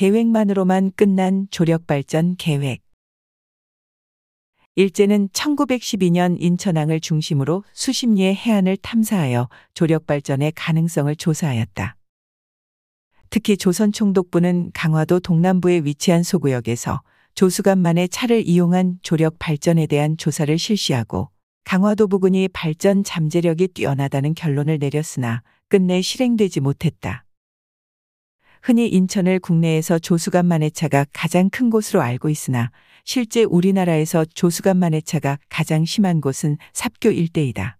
계획만으로만 끝난 조력발전 계획. 일제는 1912년 인천항을 중심으로 수십 리의 해안을 탐사하여 조력발전의 가능성을 조사하였다. 특히 조선 총독부는 강화도 동남부에 위치한 소구역에서 조수간만의 차를 이용한 조력 발전에 대한 조사를 실시하고 강화도 부근이 발전 잠재력이 뛰어나다는 결론을 내렸으나 끝내 실행되지 못했다. 흔히 인천을 국내에서 조수간만의 차가 가장 큰 곳으로 알고 있으나 실제 우리나라에서 조수간만의 차가 가장 심한 곳은 삽교 일대이다.